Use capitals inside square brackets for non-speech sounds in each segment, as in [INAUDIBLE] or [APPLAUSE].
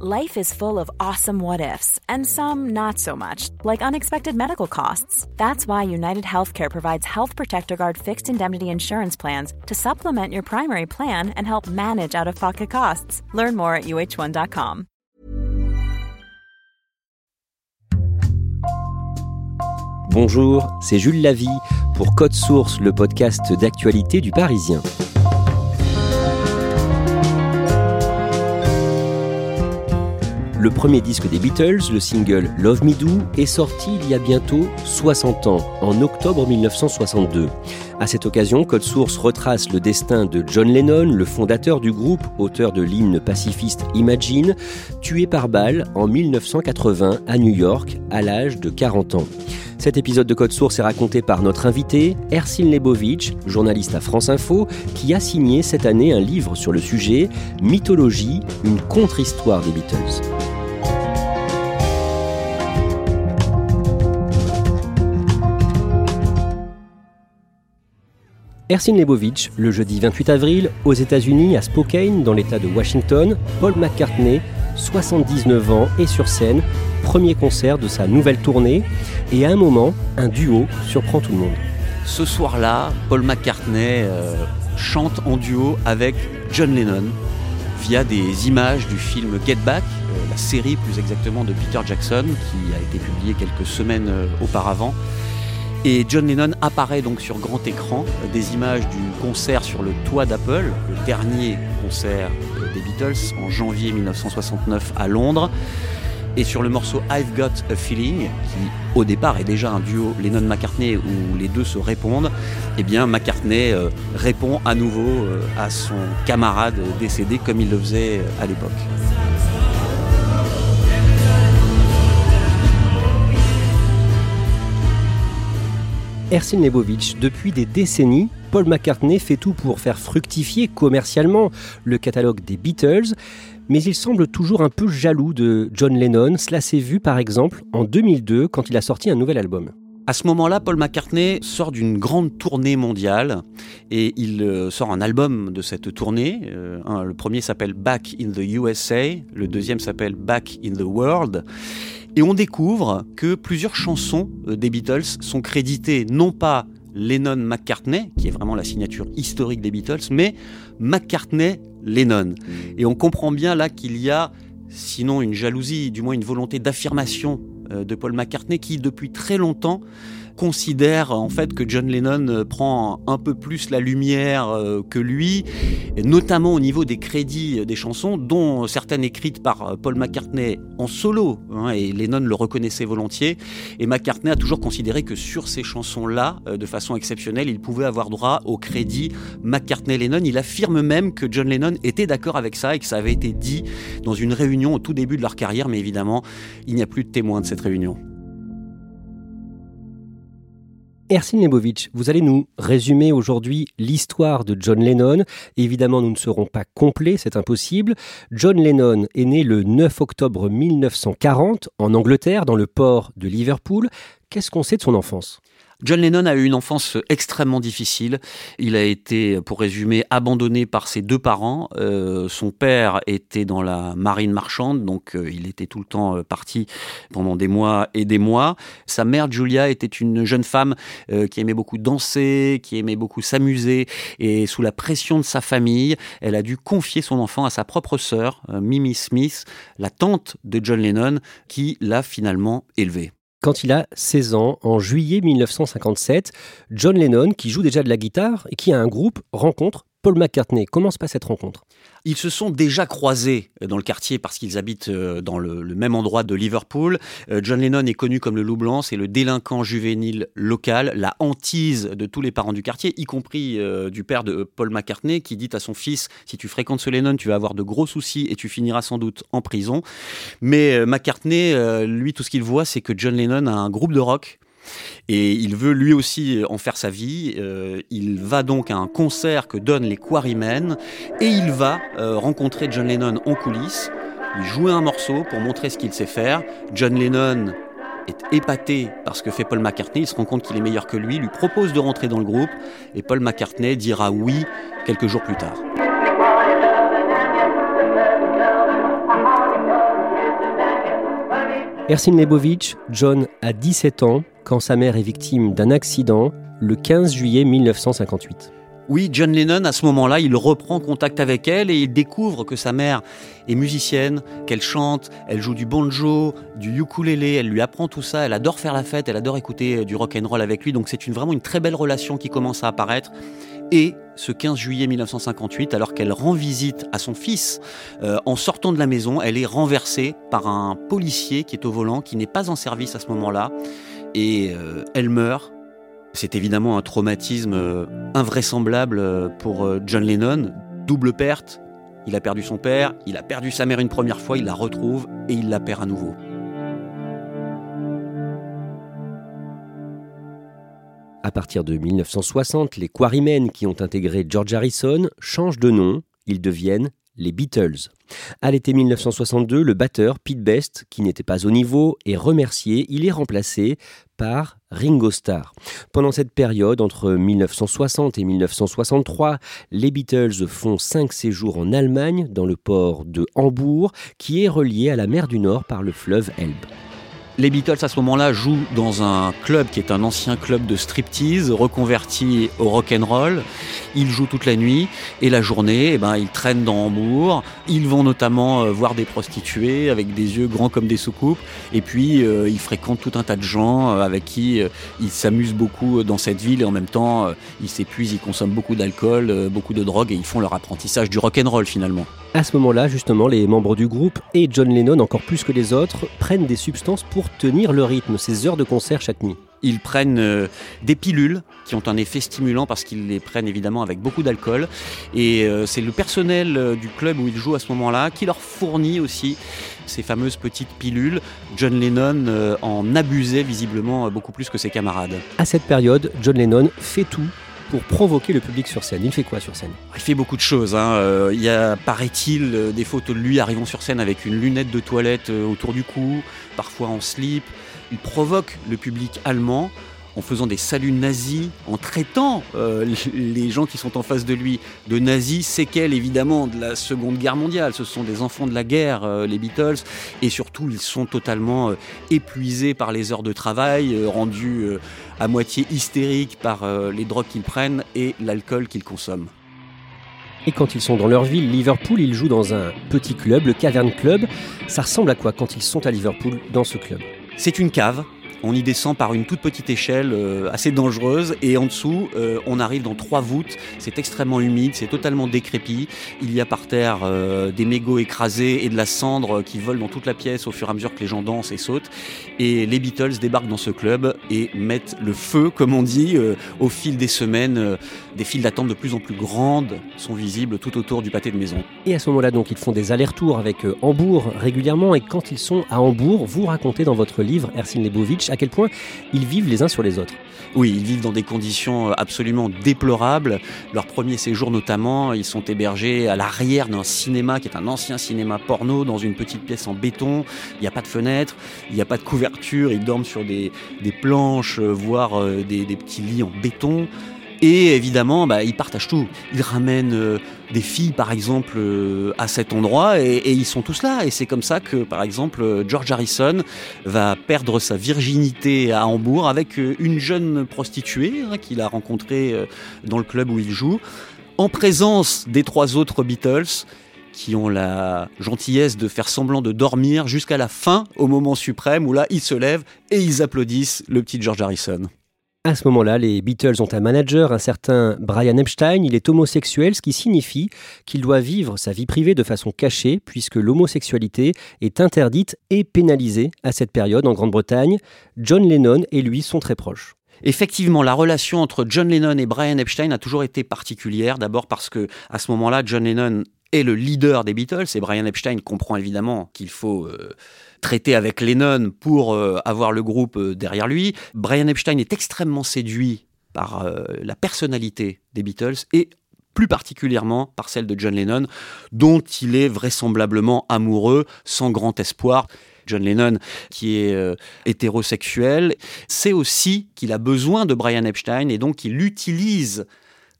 Life is full of awesome what ifs and some not so much, like unexpected medical costs. That's why United Healthcare provides Health Protector Guard fixed indemnity insurance plans to supplement your primary plan and help manage out-of-pocket costs. Learn more at uh1.com. Bonjour, c'est Jules Lavie pour Code Source, le podcast d'actualité du Parisien. Le premier disque des Beatles, le single Love Me Do, est sorti il y a bientôt 60 ans, en octobre 1962. À cette occasion, Code Source retrace le destin de John Lennon, le fondateur du groupe, auteur de l'hymne pacifiste Imagine, tué par balle en 1980 à New York à l'âge de 40 ans. Cet épisode de Code Source est raconté par notre invité, Ersin Lebovic, journaliste à France Info, qui a signé cette année un livre sur le sujet, Mythologie, une contre-histoire des Beatles. Ersin Lebovic, le jeudi 28 avril, aux États-Unis, à Spokane, dans l'État de Washington, Paul McCartney, 79 ans, est sur scène, premier concert de sa nouvelle tournée, et à un moment, un duo surprend tout le monde. Ce soir-là, Paul McCartney euh, chante en duo avec John Lennon via des images du film Get Back, euh, la série plus exactement de Peter Jackson, qui a été publiée quelques semaines euh, auparavant. Et John Lennon apparaît donc sur grand écran, des images du concert sur le toit d'Apple, le dernier concert des Beatles en janvier 1969 à Londres. Et sur le morceau I've Got a Feeling, qui au départ est déjà un duo Lennon-McCartney où les deux se répondent, eh bien McCartney euh, répond à nouveau euh, à son camarade décédé comme il le faisait euh, à l'époque. Ersin Lebovic, depuis des décennies, Paul McCartney fait tout pour faire fructifier commercialement le catalogue des Beatles, mais il semble toujours un peu jaloux de John Lennon. Cela s'est vu par exemple en 2002 quand il a sorti un nouvel album. À ce moment-là, Paul McCartney sort d'une grande tournée mondiale et il euh, sort un album de cette tournée. Euh, le premier s'appelle Back in the USA, le deuxième s'appelle Back in the World. Et on découvre que plusieurs chansons euh, des Beatles sont créditées non pas Lennon-McCartney, qui est vraiment la signature historique des Beatles, mais McCartney-Lennon. Et on comprend bien là qu'il y a, sinon une jalousie, du moins une volonté d'affirmation euh, de Paul McCartney, qui depuis très longtemps considère en fait que John Lennon euh, prend un peu plus la lumière euh, que lui, notamment au niveau des crédits euh, des chansons, dont certaines écrites par Paul McCartney en solo, hein, et Lennon le reconnaissait volontiers, et McCartney a toujours considéré que sur ces chansons-là, de façon exceptionnelle, il pouvait avoir droit au crédit McCartney-Lennon. Il affirme même que John Lennon était d'accord avec ça et que ça avait été dit dans une réunion au tout début de leur carrière, mais évidemment, il n'y a plus de témoins de cette réunion. Ersin Lebovic, vous allez nous résumer aujourd'hui l'histoire de John Lennon. Évidemment, nous ne serons pas complets, c'est impossible. John Lennon est né le 9 octobre 1940 en Angleterre, dans le port de Liverpool. Qu'est-ce qu'on sait de son enfance? John Lennon a eu une enfance extrêmement difficile. Il a été, pour résumer, abandonné par ses deux parents. Euh, son père était dans la marine marchande, donc euh, il était tout le temps euh, parti pendant des mois et des mois. Sa mère, Julia, était une jeune femme qui aimait beaucoup danser, qui aimait beaucoup s'amuser, et sous la pression de sa famille, elle a dû confier son enfant à sa propre sœur, Mimi Smith, la tante de John Lennon, qui l'a finalement élevé. Quand il a 16 ans, en juillet 1957, John Lennon, qui joue déjà de la guitare et qui a un groupe, rencontre Paul McCartney. Comment se passe cette rencontre? Ils se sont déjà croisés dans le quartier parce qu'ils habitent euh, dans le, même endroit de Liverpool. Euh, John Lennon est connu comme le loup blanc, c'est le délinquant juvénile local, la hantise de tous les parents du quartier, y compris euh, du père de Paul McCartney qui dit à son fils si tu fréquentes ce Lennon, tu vas avoir de gros soucis et tu finiras sans doute en prison. Mais McCartney, lui, tout ce qu'il voit, c'est que John Lennon a un groupe de rock et il veut lui aussi en faire sa vie. Euh, il va donc à un concert que donnent les Quarrymen et il va euh, rencontrer John Lennon en coulisses, lui jouer un morceau pour montrer ce qu'il sait faire. John Lennon est épaté par ce que fait Paul McCartney, il se rend compte qu'il est meilleur que lui, lui propose de rentrer dans le groupe et Paul McCartney dira oui quelques jours plus tard. Lebovitch, John a 17 ans quand sa mère est victime d'un accident le 15 juillet 1958. Oui, John Lennon, à ce moment-là, il reprend contact avec elle et il découvre que sa mère est musicienne, qu'elle chante, elle joue du banjo, du ukulélé, elle lui apprend tout ça, elle adore faire la fête, elle adore écouter du rock and roll avec lui, donc c'est une, vraiment une très belle relation qui commence à apparaître. Et ce 15 juillet 1958, alors qu'elle rend visite à son fils, euh, en sortant de la maison, elle est renversée par un policier qui est au volant, qui n'est pas en service à ce moment-là, et euh, elle meurt. C'est évidemment un traumatisme euh, invraisemblable pour John Lennon, double perte. Il a perdu son père, il a perdu sa mère une première fois, il la retrouve et il la perd à nouveau. À partir de 1960, les Quarrymen qui ont intégré George Harrison changent de nom, ils deviennent les Beatles. À l'été 1962, le batteur Pete Best, qui n'était pas au niveau, est remercié. Il est remplacé par Ringo Starr. Pendant cette période, entre 1960 et 1963, les Beatles font cinq séjours en Allemagne, dans le port de Hambourg, qui est relié à la mer du Nord par le fleuve Elbe. Les Beatles à ce moment-là jouent dans un club qui est un ancien club de striptease reconverti au rock and roll. Ils jouent toute la nuit et la journée, eh ben, ils traînent dans Hambourg. Ils vont notamment euh, voir des prostituées avec des yeux grands comme des soucoupes. Et puis euh, ils fréquentent tout un tas de gens euh, avec qui ils s'amusent beaucoup dans cette ville et en même temps ils s'épuisent, ils consomment beaucoup d'alcool, beaucoup de drogue et ils font leur apprentissage du rock and roll finalement. À ce moment-là, justement, les membres du groupe et John Lennon, encore plus que les autres, prennent des substances pour tenir le rythme, ces heures de concert chaque nuit. Ils prennent euh, des pilules qui ont un effet stimulant parce qu'ils les prennent évidemment avec beaucoup d'alcool. Et euh, c'est le personnel euh, du club où ils jouent à ce moment-là qui leur fournit aussi ces fameuses petites pilules. John Lennon en abusait visiblement beaucoup plus que ses camarades. À cette période, John Lennon fait tout pour provoquer le public sur scène. Il fait quoi sur scène? Il fait beaucoup de choses. Hein. Euh, il y a, paraît-il, des photos de lui arrivant sur scène avec une lunette de toilette autour du cou, parfois en slip. Il provoque le public allemand en faisant des saluts nazis, en traitant euh, [LAUGHS] les gens qui sont en face de lui de nazis, séquelles évidemment de la Seconde Guerre mondiale. Ce sont des enfants de la guerre, euh, les Beatles, et surtout ils sont totalement euh, épuisés par les heures de travail, rendus à moitié hystériques par les drogues qu'ils prennent et l'alcool qu'ils consomment. Et quand ils sont dans leur ville, Liverpool, ils jouent dans un petit club, le Cavern Club. Ça ressemble à quoi quand ils sont à Liverpool dans ce club? C'est une cave on y descend par une toute petite échelle euh, assez dangereuse et en dessous, euh, on arrive dans trois voûtes. C'est extrêmement humide, c'est totalement décrépit. Il y a par terre euh, des mégots écrasés et de la cendre qui vole dans toute la pièce au fur et à mesure que les gens dansent et sautent. Et les Beatles débarquent dans ce club et mettent le feu, comme on dit, au fil des semaines. des files d'attente de plus en plus grandes sont visibles tout autour du pâté de maison. Et à ce moment-là, donc, ils font des allers-retours avec Hambourg régulièrement. Et quand ils sont à Hambourg, vous racontez dans votre livre, Ersin Lebovitch, à quel point ils vivent les uns sur les autres. Oui, ils vivent dans des conditions euh, absolument déplorables. Leur premier séjour notamment, ils sont hébergés à l'arrière d'un cinéma qui est un ancien cinéma porno dans une petite pièce en béton. Il n'y a pas de fenêtre, il n'y a pas de couverture, ils dorment sur des, planches, euh, voire euh, des petits lits en béton. Et évidemment, bah, ils partagent tout. Ils ramènent euh, des filles, par exemple, euh, à cet endroit, et, ils sont tous là. Et c'est comme ça que, par exemple, euh, George Harrison va perdre sa virginité à Hambourg avec une jeune prostituée hein, qu'il a rencontrée dans le club où il joue, en présence des trois autres Beatles qui ont la gentillesse de faire semblant de dormir jusqu'à la fin, au moment suprême où là, ils se lèvent et ils applaudissent le petit George Harrison. À ce moment-là, les Beatles ont un manager, un certain Brian Epstein. Il est homosexuel, ce qui signifie qu'il doit vivre sa vie privée de façon cachée, puisque l'homosexualité est interdite et pénalisée à cette période en Grande-Bretagne. John Lennon et lui sont très proches. Effectivement, la relation entre John Lennon et Brian Epstein a toujours été particulière. D'abord parce que à ce moment-là, John Lennon est le leader des Beatles et Brian Epstein comprend évidemment qu'il faut euh, traiter avec Lennon pour euh, avoir le groupe euh, derrière lui. Brian Epstein est extrêmement séduit par la personnalité des Beatles et plus particulièrement par celle de John Lennon, dont il est vraisemblablement amoureux sans grand espoir. John Lennon, qui est euh, hétérosexuel, sait aussi qu'il a besoin de Brian Epstein et donc il utilise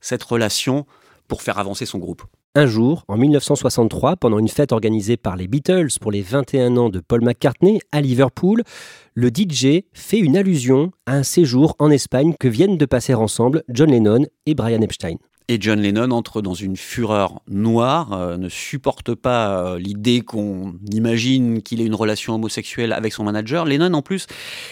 cette relation pour faire avancer son groupe. Un jour, en 1963, pendant une fête organisée par les Beatles pour les 21 ans de Paul McCartney à Liverpool, le DJ fait une allusion à un séjour en Espagne que viennent de passer ensemble John Lennon et Brian Epstein. Et John Lennon entre dans une fureur noire, euh, ne supporte pas euh, l'idée qu'on imagine qu'il ait une relation homosexuelle avec son manager. Lennon, en plus,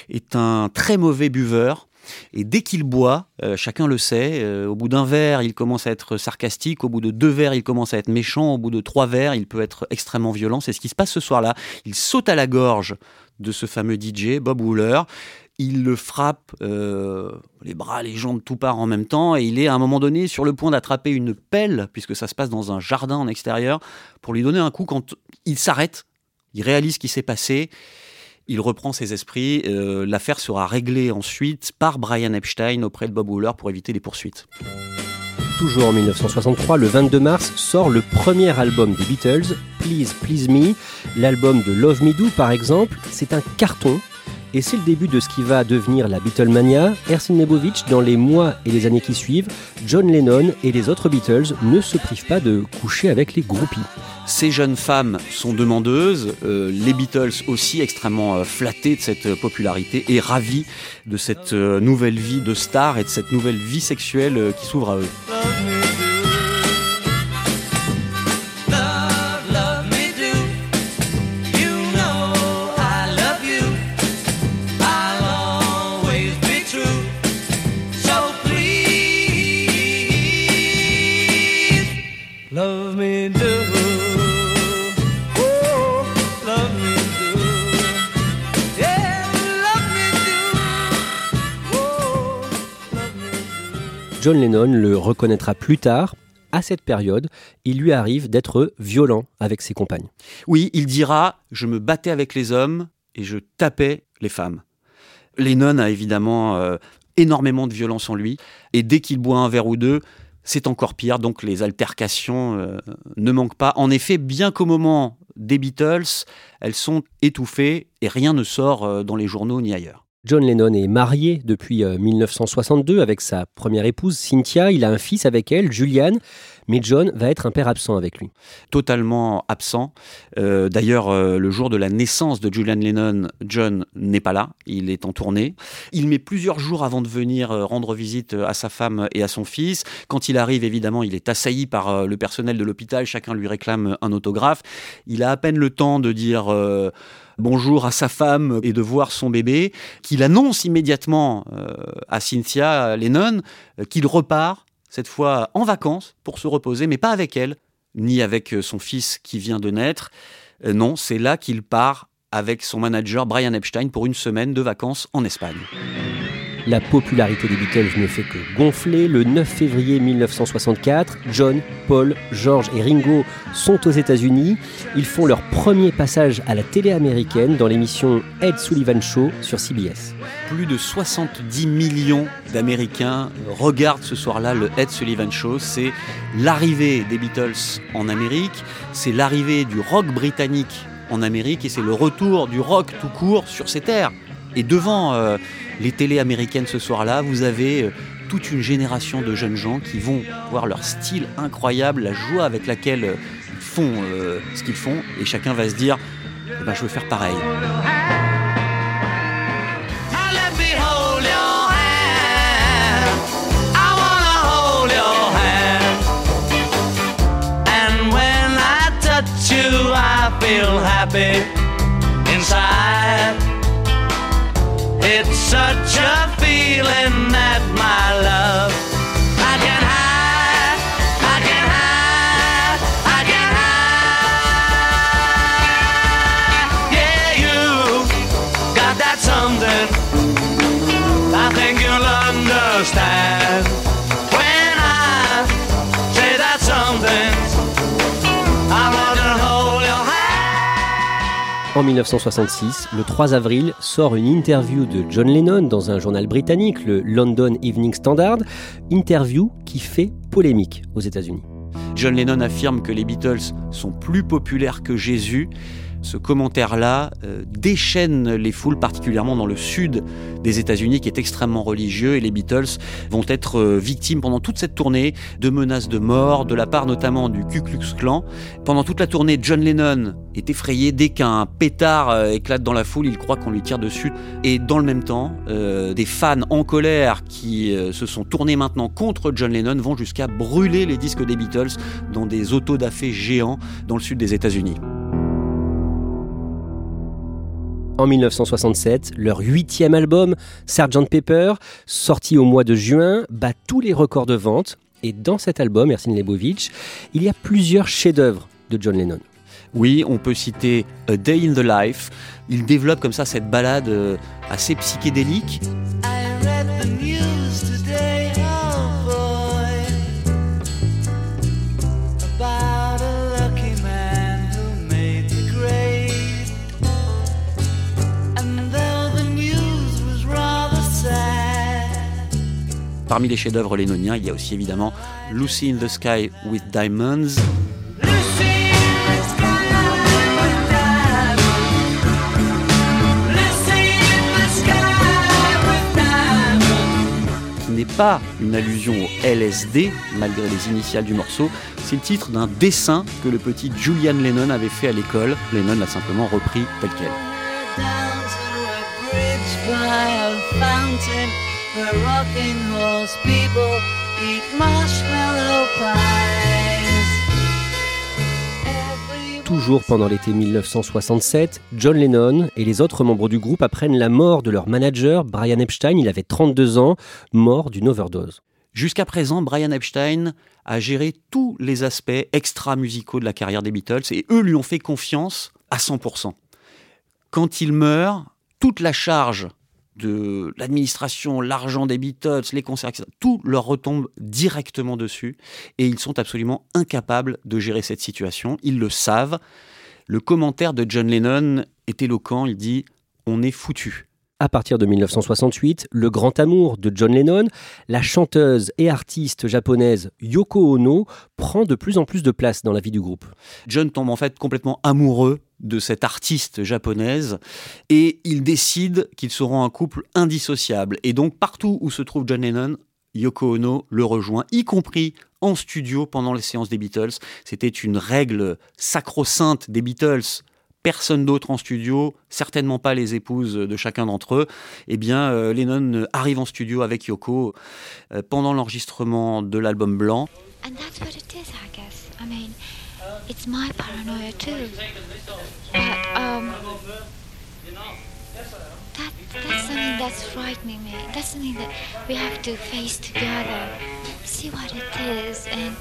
est un très mauvais buveur. Et dès qu'il boit, euh, chacun le sait, au bout d'un verre, il commence à être sarcastique, au bout de deux verres, il commence à être méchant, au bout de trois verres, il peut être extrêmement violent. C'est ce qui se passe ce soir-là. Il saute à la gorge de ce fameux DJ, Bob Wooler il le frappe euh, les bras, les jambes, tout part en même temps, et il est à un moment donné sur le point d'attraper une pelle, puisque ça se passe dans un jardin en extérieur, pour lui donner un coup quand il s'arrête, il réalise ce qui s'est passé, il reprend ses esprits, euh, l'affaire sera réglée ensuite par Brian Epstein auprès de Bob Wooler pour éviter les poursuites. Toujours en 1963, le 22 mars, sort le premier album des Beatles, Please Please Me. L'album de Love Me Do, par exemple, c'est un carton et c'est le début de ce qui va devenir la Beatlemania. Ersin Nebovich, dans les mois et les années qui suivent, John Lennon et les autres Beatles ne se privent pas de coucher avec les groupies. Ces jeunes femmes sont demandeuses, euh, les Beatles aussi extrêmement euh, flattés de cette popularité et ravis de cette euh, nouvelle vie de star et de cette nouvelle vie sexuelle qui s'ouvre à eux. John Lennon le reconnaîtra plus tard. À cette période, il lui arrive d'être violent avec ses compagnes. Oui, il dira Je me battais avec les hommes et je tapais les femmes. Lennon a évidemment euh, énormément de violence en lui, et dès qu'il boit un verre ou deux, c'est encore pire, donc les altercations euh, ne manquent pas. En effet, bien qu'au moment des Beatles, elles sont étouffées et rien ne sort euh, dans les journaux ni ailleurs. John Lennon est marié depuis 1962 euh, avec sa première épouse Cynthia. Il a un fils avec elle, Julian. Mais John va être un père absent avec lui. Totalement absent. Euh, d'ailleurs, euh, le jour de la naissance de Julian Lennon, John n'est pas là. Il est en tournée. Il met plusieurs jours avant de venir rendre visite à sa femme et à son fils. Quand il arrive, évidemment, il est assailli par le personnel de l'hôpital. Chacun lui réclame un autographe. Il a à peine le temps de dire bonjour à sa femme et de voir son bébé, qu'il annonce immédiatement euh, à Cynthia Lennon euh, qu'il repart, cette fois en vacances, pour se reposer, mais pas avec elle, ni avec euh, son fils qui vient de naître. non, c'est là qu'il part avec son manager Brian Epstein pour une semaine de vacances en Espagne. La popularité des Beatles ne fait que gonfler. Le 9 février 1964, John, Paul, George et Ringo sont aux États-Unis. Ils font leur premier passage à la télé américaine dans l'émission Ed Sullivan Show sur CBS. Plus de 70 millions d'Américains regardent ce soir-là le Ed Sullivan Show. C'est l'arrivée des Beatles en Amérique, c'est l'arrivée du rock britannique en Amérique et c'est le retour du rock tout court sur ces terres. Et devant euh, les télés américaines ce soir-là, vous avez euh, toute une génération de jeunes gens qui vont voir leur style incroyable, la joie avec laquelle euh, ils font ce qu'ils font, et chacun va se dire, eh ben, je veux faire pareil. Feel happy inside. It's such a feeling that my love En 1966, le 3 avril, sort une interview de John Lennon dans un journal britannique, le London Evening Standard, interview qui fait polémique aux États-Unis. John Lennon affirme que les Beatles sont plus populaires que Jésus. Ce commentaire-là euh, déchaîne les foules, particulièrement dans le sud des États-Unis, qui est extrêmement religieux, et les Beatles vont être euh, victimes pendant toute cette tournée de menaces de mort, de la part notamment du Ku Klux Klan. Pendant toute la tournée, John Lennon est effrayé dès qu'un pétard euh, éclate dans la foule, il croit qu'on lui tire dessus. Et dans le même temps, des fans en colère qui se sont tournés maintenant contre John Lennon vont jusqu'à brûler les disques des Beatles dans des autodafés géants dans le sud des États-Unis. En 1967, leur huitième album, Sgt Pepper, sorti au mois de juin, bat tous les records de vente. Et dans cet album, Ersin Lebovitch, il y a plusieurs chefs-d'œuvre de John Lennon. Oui, on peut citer A Day in the Life. Il développe comme ça cette balade euh, assez psychédélique. I read the news Parmi les chefs-d'œuvre lénoniens, il y a aussi évidemment Lucy in the Sky with Diamonds, Lucy in the sky with diamonds. Lucy in the sky with diamonds. qui n'est pas une allusion au LSD, malgré les initiales du morceau. C'est le titre d'un dessin que le petit Julian Lennon avait fait à l'école. Lennon l'a simplement repris tel quel. Horse people eat marshmallow pies. Toujours pendant l'été 1967, John Lennon et les autres membres du groupe apprennent la mort de leur manager, Brian Epstein. Il avait 32 ans, mort d'une overdose. Jusqu'à présent, Brian Epstein a géré tous les aspects extra-musicaux de la carrière des Beatles et eux lui ont fait confiance à 100%. Quand il meurt, toute la charge de l'administration, l'argent des Beatles, les concerts, etc., tout leur retombe directement dessus et ils sont absolument incapables de gérer cette situation. Ils le savent. Le commentaire de John Lennon est éloquent. Il dit On est foutu. À partir de 1968, le grand amour de John Lennon, la chanteuse et artiste japonaise Yoko Ono prend de plus en plus de place dans la vie du groupe. John tombe en fait complètement amoureux de cette artiste japonaise et ils décident qu'ils seront un couple indissociable. Et donc partout où se trouve John Lennon, Yoko Ono le rejoint, y compris en studio pendant les séances des Beatles. C'était une règle sacro-sainte des Beatles. Personne d'autre en studio, certainement pas les épouses de chacun d'entre eux. Eh bien, euh, Lennon arrive en studio avec Yoko euh, pendant l'enregistrement de l'album blanc. It's my paranoia too. But um, that that's something that's frightening me. That's something that we have to face together, see what it is, and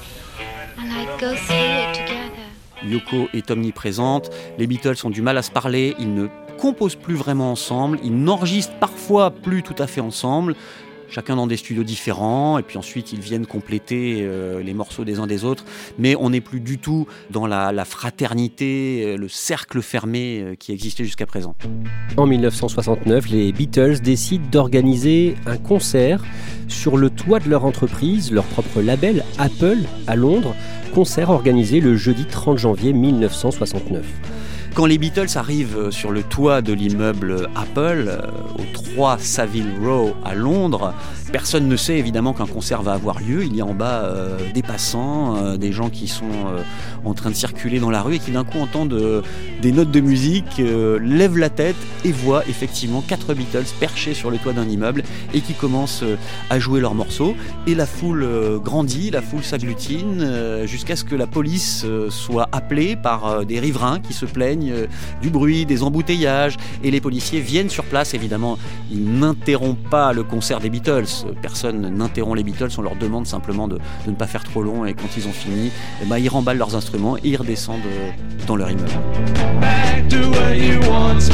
and like go through it together. Yoko est omniprésente, les Beatles ont du mal à se parler, ils ne composent plus vraiment ensemble, ils n'enregistrent parfois plus tout à fait ensemble, chacun dans des studios différents, et puis ensuite ils viennent compléter euh, les morceaux des uns des autres, mais on n'est plus du tout dans la, fraternité, euh, le cercle fermé euh, qui existait jusqu'à présent. En 1969, les Beatles décident d'organiser un concert sur le toit de leur entreprise, leur propre label Apple à Londres, concert organisé le jeudi 30 janvier 1969. Quand les Beatles arrivent sur le toit de l'immeuble Apple, euh, au 3 Savile Row à Londres, personne ne sait évidemment qu'un concert va avoir lieu. Il y a en bas euh, des passants, euh, des gens qui sont euh, en train de circuler dans la rue et qui d'un coup entendent euh, des notes de musique, euh, lèvent la tête et voient effectivement quatre Beatles perchés sur le toit d'un immeuble et qui commencent euh, à jouer leurs morceaux. Et la foule euh, grandit, la foule s'agglutine euh, jusqu'à ce que la police euh, soit appelée par euh, des riverains qui se plaignent euh, du bruit, des embouteillages, et les policiers viennent sur place. Évidemment, ils n'interrompent pas le concert des Beatles. Personne n'interrompt les Beatles. On leur demande simplement de, de ne pas faire trop long. Et quand ils ont fini, eh ben, ils remballent leurs instruments et ils redescendent euh, dans leur immeuble. Back to where you once.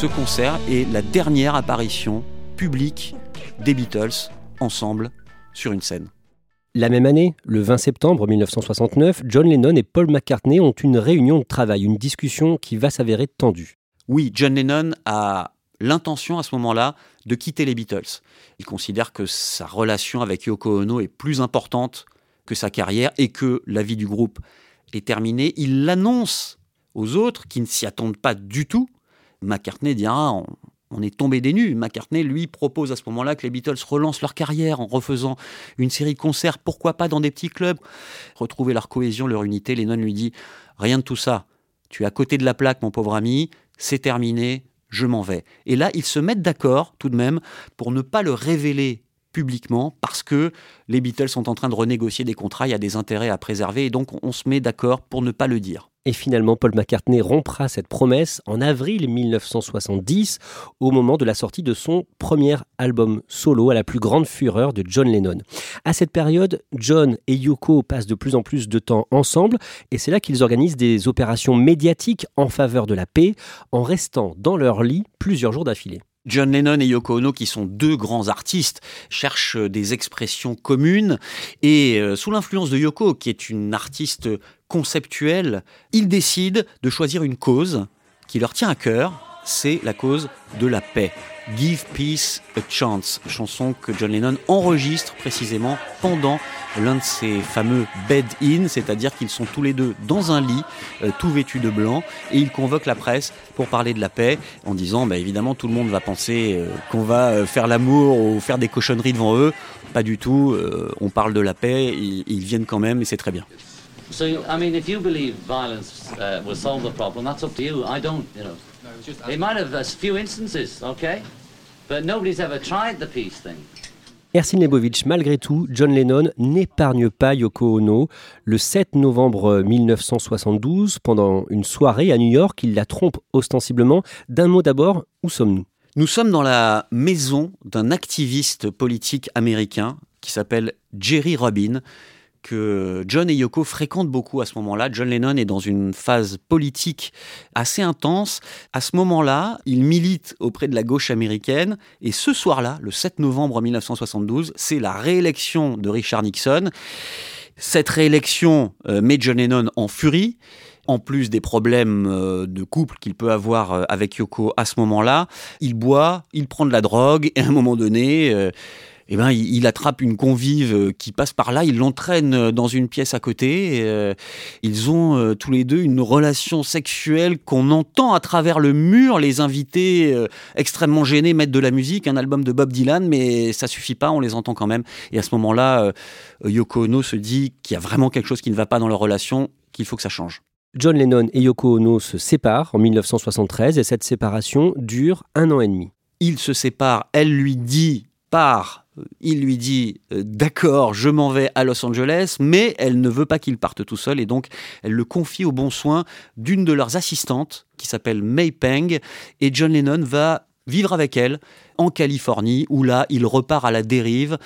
Ce concert est la dernière apparition publique des Beatles ensemble sur une scène. La même année, le 20 septembre 1969, John Lennon et Paul McCartney ont une réunion de travail, une discussion qui va s'avérer tendue. Oui, John Lennon a l'intention à ce moment-là de quitter les Beatles. Il considère que sa relation avec Yoko Ono est plus importante que sa carrière et que la vie du groupe est terminée. Il l'annonce aux autres qui ne s'y attendent pas du tout. McCartney dira on, on est tombé des nues. McCartney, lui, propose à ce moment-là que les Beatles relancent leur carrière en refaisant une série de concerts, pourquoi pas dans des petits clubs, retrouver leur cohésion, leur unité. Lennon lui dit rien de tout ça. Tu es à côté de la plaque, mon pauvre ami, c'est terminé, je m'en vais. Et là, ils se mettent d'accord tout de même pour ne pas le révéler publiquement parce que les Beatles sont en train de renégocier des contrats, il y a des intérêts à préserver et donc on se met d'accord pour ne pas le dire. Et finalement, Paul McCartney rompra cette promesse en avril 1970, au moment de la sortie de son premier album solo, à la plus grande fureur de John Lennon. À cette période, John et Yoko passent de plus en plus de temps ensemble, et c'est là qu'ils organisent des opérations médiatiques en faveur de la paix, en restant dans leur lit plusieurs jours d'affilée. John Lennon et Yoko Ono, qui sont deux grands artistes, cherchent des expressions communes. Et euh, sous l'influence de Yoko, qui est une artiste conceptuelle, ils décident de choisir une cause qui leur tient à cœur. C'est la cause de la paix. Give Peace a Chance, chanson que John Lennon enregistre précisément pendant l'un de ses fameux bed-in, c'est-à-dire qu'ils sont tous les deux dans un lit, euh, tout vêtus de blanc, et ils convoquent la presse pour parler de la paix, en disant, bah, évidemment, tout le monde va penser euh, qu'on va euh, faire l'amour ou faire des cochonneries devant eux. Pas du tout, euh, on parle de la paix, ils, ils viennent quand même, et c'est très bien. So, I mean, if you believe violence uh, will solve the problem, that's up to you. I don't, you know. It might have a few instances, okay? But nobody's ever tried the peace thing. Ersin Lebovitch, malgré tout, John Lennon n'épargne pas Yoko Ono. Le 7 novembre 1972, pendant une soirée à New York, il la trompe ostensiblement. D'un mot d'abord, où sommes-nous? Nous sommes dans la maison d'un activiste politique américain qui s'appelle Jerry Rubin, que John et Yoko fréquentent beaucoup à ce moment-là. John Lennon est dans une phase politique assez intense. À ce moment-là, il milite auprès de la gauche américaine. Et ce soir-là, le 7 novembre 1972, c'est la réélection de Richard Nixon. Cette réélection euh, met John Lennon en furie. En plus des problèmes euh, de couple qu'il peut avoir euh, avec Yoko à ce moment-là, il boit, il prend de la drogue et à un moment donné, eh ben, il, il attrape une convive euh, qui passe par là, il l'entraîne euh, dans une pièce à côté. et, euh, ils ont euh, tous les deux une relation sexuelle qu'on entend à travers le mur. Les invités euh, extrêmement gênés mettent de la musique, un album de Bob Dylan, mais ça suffit pas, on les entend quand même. Et à ce moment-là, Yoko Ono se dit qu'il y a vraiment quelque chose qui ne va pas dans leur relation, qu'il faut que ça change. John Lennon et Yoko Ono se séparent en 1973 et cette séparation dure un an et demi. Ils se séparent, elle lui dit euh, il lui dit euh, d'accord, je m'en vais à Los Angeles, mais elle ne veut pas qu'il parte tout seul. Et donc elle le confie au bon soin d'une de leurs assistantes qui s'appelle May Peng. Et John Lennon va vivre avec elle en Californie où là il repart à la dérive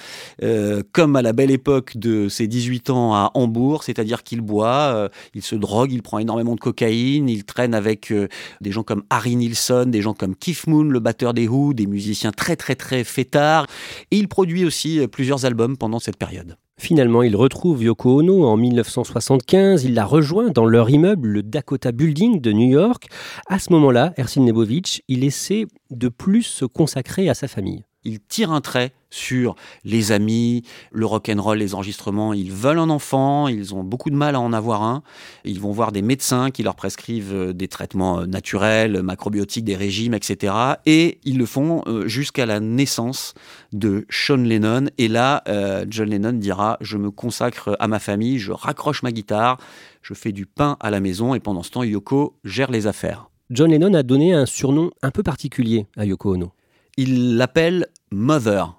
euh, comme à la belle époque de ses 18 ans à Hambourg, c'est-à-dire qu'il boit, euh, il se drogue, il prend énormément de cocaïne, il traîne avec euh, des gens comme Harry Nilsson, des gens comme Keith Moon, le batteur des Who, des musiciens très très très fêtards et il produit aussi plusieurs albums pendant cette période. Finalement, il retrouve Yoko Ono en 1975. Il la rejoint dans leur immeuble, le Dakota Building de New York. À ce moment-là, Ersin Nebovitch, il essaie de plus se consacrer à sa famille. Il tire un trait sur les amis, le rock'n'roll, les enregistrements. Ils veulent un enfant, ils ont beaucoup de mal à en avoir un. Ils vont voir des médecins qui leur prescrivent euh, des traitements euh, naturels, macrobiotiques, des régimes, etc. Et ils le font euh, jusqu'à la naissance de Sean Lennon. Et là, euh, John Lennon dira Je me consacre à ma famille, je raccroche ma guitare, je fais du pain à la maison. Et pendant ce temps, Yoko gère les affaires. John Lennon a donné un surnom un peu particulier à Yoko Ono. il l'appelle Mother,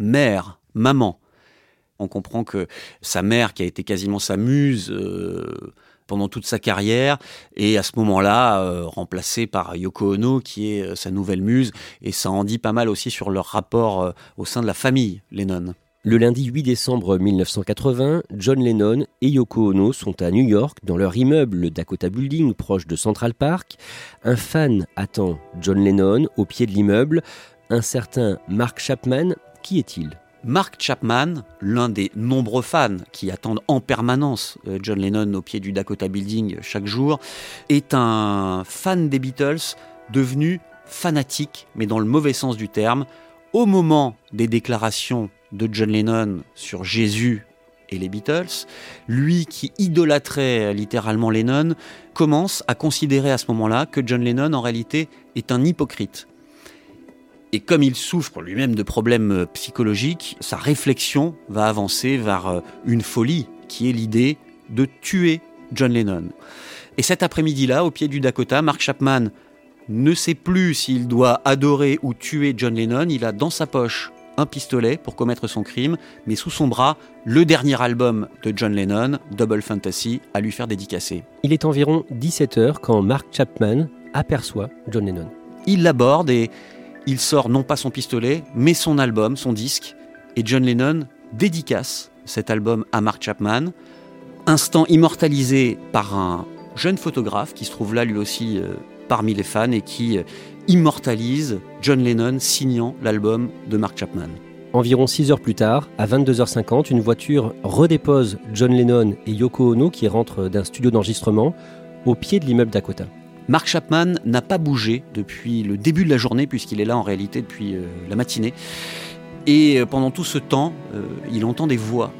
mère, maman. On comprend que sa mère, qui a été quasiment sa muse euh, pendant toute sa carrière, est à ce moment-là euh, remplacée par Yoko Ono, qui est euh, sa nouvelle muse, et ça en dit pas mal aussi sur leur rapport au sein de la famille Lennon. Le lundi 8 décembre 1980, John Lennon et Yoko Ono sont à New York dans leur immeuble le Dakota Building proche de Central Park. Un fan attend John Lennon au pied de l'immeuble. Un certain Mark Chapman, qui est-il? Mark Chapman, l'un des nombreux fans qui attendent en permanence euh, John Lennon au pied du Dakota Building chaque jour, est un fan des Beatles devenu fanatique, mais dans le mauvais sens du terme, au moment des déclarations de John Lennon sur Jésus et les Beatles, lui qui idolâtrait littéralement Lennon, commence à considérer à ce moment-là que John Lennon en réalité est un hypocrite. Et comme il souffre lui-même de problèmes euh, psychologiques, sa réflexion va avancer vers euh, une folie qui est l'idée de tuer John Lennon. Et cet après-midi-là, au pied du Dakota, Mark Chapman ne sait plus s'il doit adorer ou tuer John Lennon. Il a dans sa poche un pistolet pour commettre son crime, mais sous son bras, le dernier album de John Lennon, Double Fantasy, à lui faire dédicacer. Il est environ 17h quand Mark Chapman aperçoit John Lennon. Il l'aborde et il sort non pas son pistolet, mais son album, son disque, et John Lennon dédicace cet album à Mark Chapman. Instant immortalisé par un jeune photographe qui se trouve là lui aussi euh, parmi les fans et qui euh, immortalise John Lennon signant l'album de Mark Chapman. Environ 6 heures plus tard, à 22h50, une voiture redépose John Lennon et Yoko Ono qui rentrent d'un studio d'enregistrement au pied de l'immeuble Dakota. Mark Chapman n'a pas bougé depuis le début de la journée, puisqu'il est là en réalité depuis euh, la matinée. Et euh, pendant tout ce temps, euh, il entend des voix.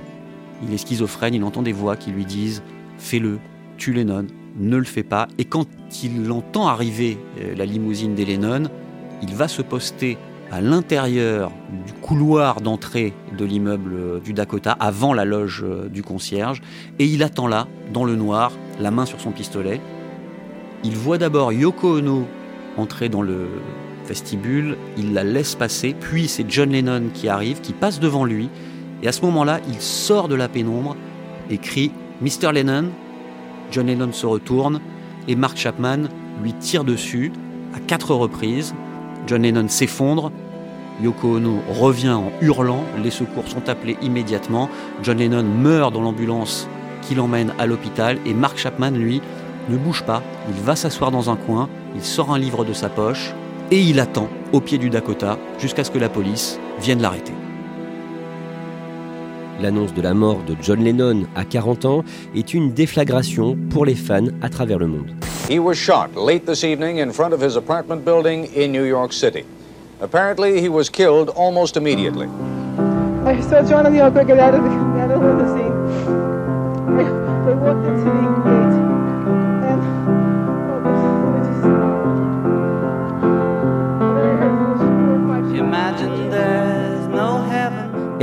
Il est schizophrène, il entend des voix qui lui disent Fais-le, tue Lennon, ne le fais pas. Et quand il entend arriver la limousine des Lennon, il va se poster à l'intérieur du couloir d'entrée de l'immeuble du Dakota, avant la loge du concierge, et il attend là, dans le noir, la main sur son pistolet. Il voit d'abord Yoko Ono entrer dans le vestibule, il la laisse passer, puis c'est John Lennon qui arrive, qui passe devant lui, et à ce moment-là, il sort de la pénombre et crie Mr. Lennon. John Lennon se retourne et Mark Chapman lui tire dessus à quatre reprises. John Lennon s'effondre. Yoko Ono revient en hurlant. Les secours sont appelés immédiatement. John Lennon meurt dans l'ambulance qui l'emmène à l'hôpital. Et Mark Chapman, lui, ne bouge pas. Il va s'asseoir dans un coin. Il sort un livre de sa poche. Et il attend au pied du Dakota jusqu'à ce que la police vienne l'arrêter. L'annonce de la mort de John Lennon à 40 ans est une déflagration pour les fans à travers le monde. He was shot late this evening in front of his apartment building in New York City. Apparently, he was killed almost immediately. I get out of the, of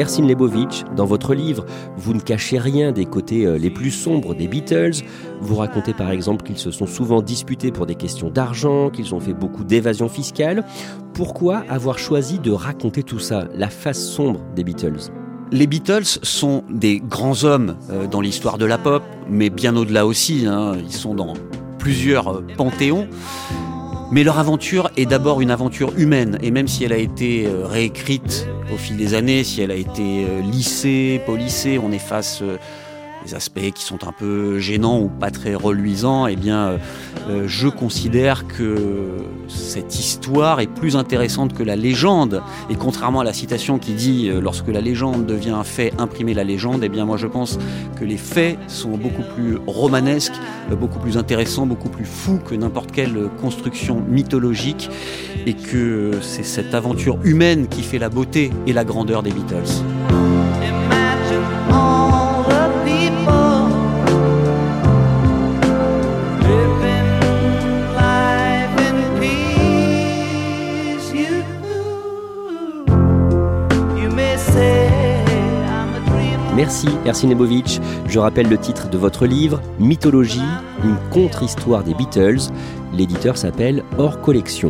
Ersin Lebovitch, dans votre livre, vous ne cachez rien des côtés euh, les plus sombres des Beatles. Vous racontez par exemple qu'ils se sont souvent disputés pour des questions d'argent, qu'ils ont fait beaucoup d'évasion fiscale. Pourquoi avoir choisi de raconter tout ça, la face sombre des Beatles? Les Beatles sont des grands hommes euh, dans l'histoire de la pop, mais bien au-delà aussi. hein. Ils sont dans plusieurs euh, panthéons. Mais leur aventure est d'abord une aventure humaine, et même si elle a été euh, réécrite au fil des années, si elle a été euh, lissée, polissée, on efface euh, des aspects qui sont un peu gênants ou pas très reluisants, eh bien, euh, euh, je considère que cette histoire est plus intéressante que la légende. Et contrairement à la citation qui dit euh, lorsque la légende devient un fait, imprimer la légende, eh bien, moi, je pense que les faits sont beaucoup plus romanesques, beaucoup plus intéressants, beaucoup plus fous que n'importe quelle construction mythologique, et que c'est cette aventure humaine qui fait la beauté et la grandeur des Beatles. Merci Ersin Lebovitch. Je rappelle le titre de votre livre, Mythologie, une contre-histoire des Beatles. L'éditeur s'appelle Hors Collection.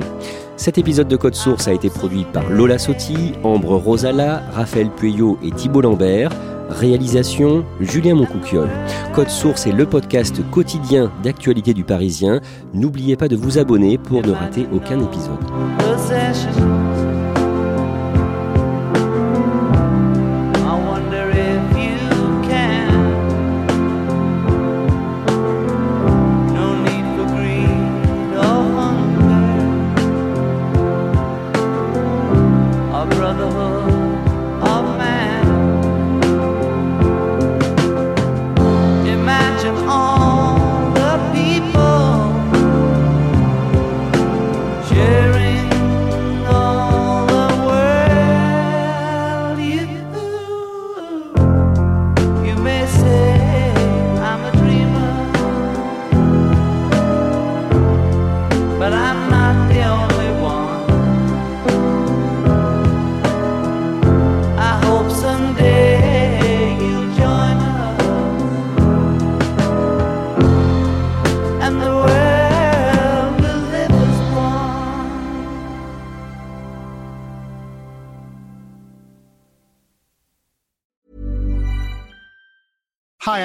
Cet épisode de Code Source a été produit par Lola Sotti, Ambre Rosala, Raphaël Pueyo et Thibault Lambert. Réalisation Julien Moncouquiole. Code Source est le podcast quotidien d'actualité du Parisien. N'oubliez pas de vous abonner pour ne rater aucun épisode.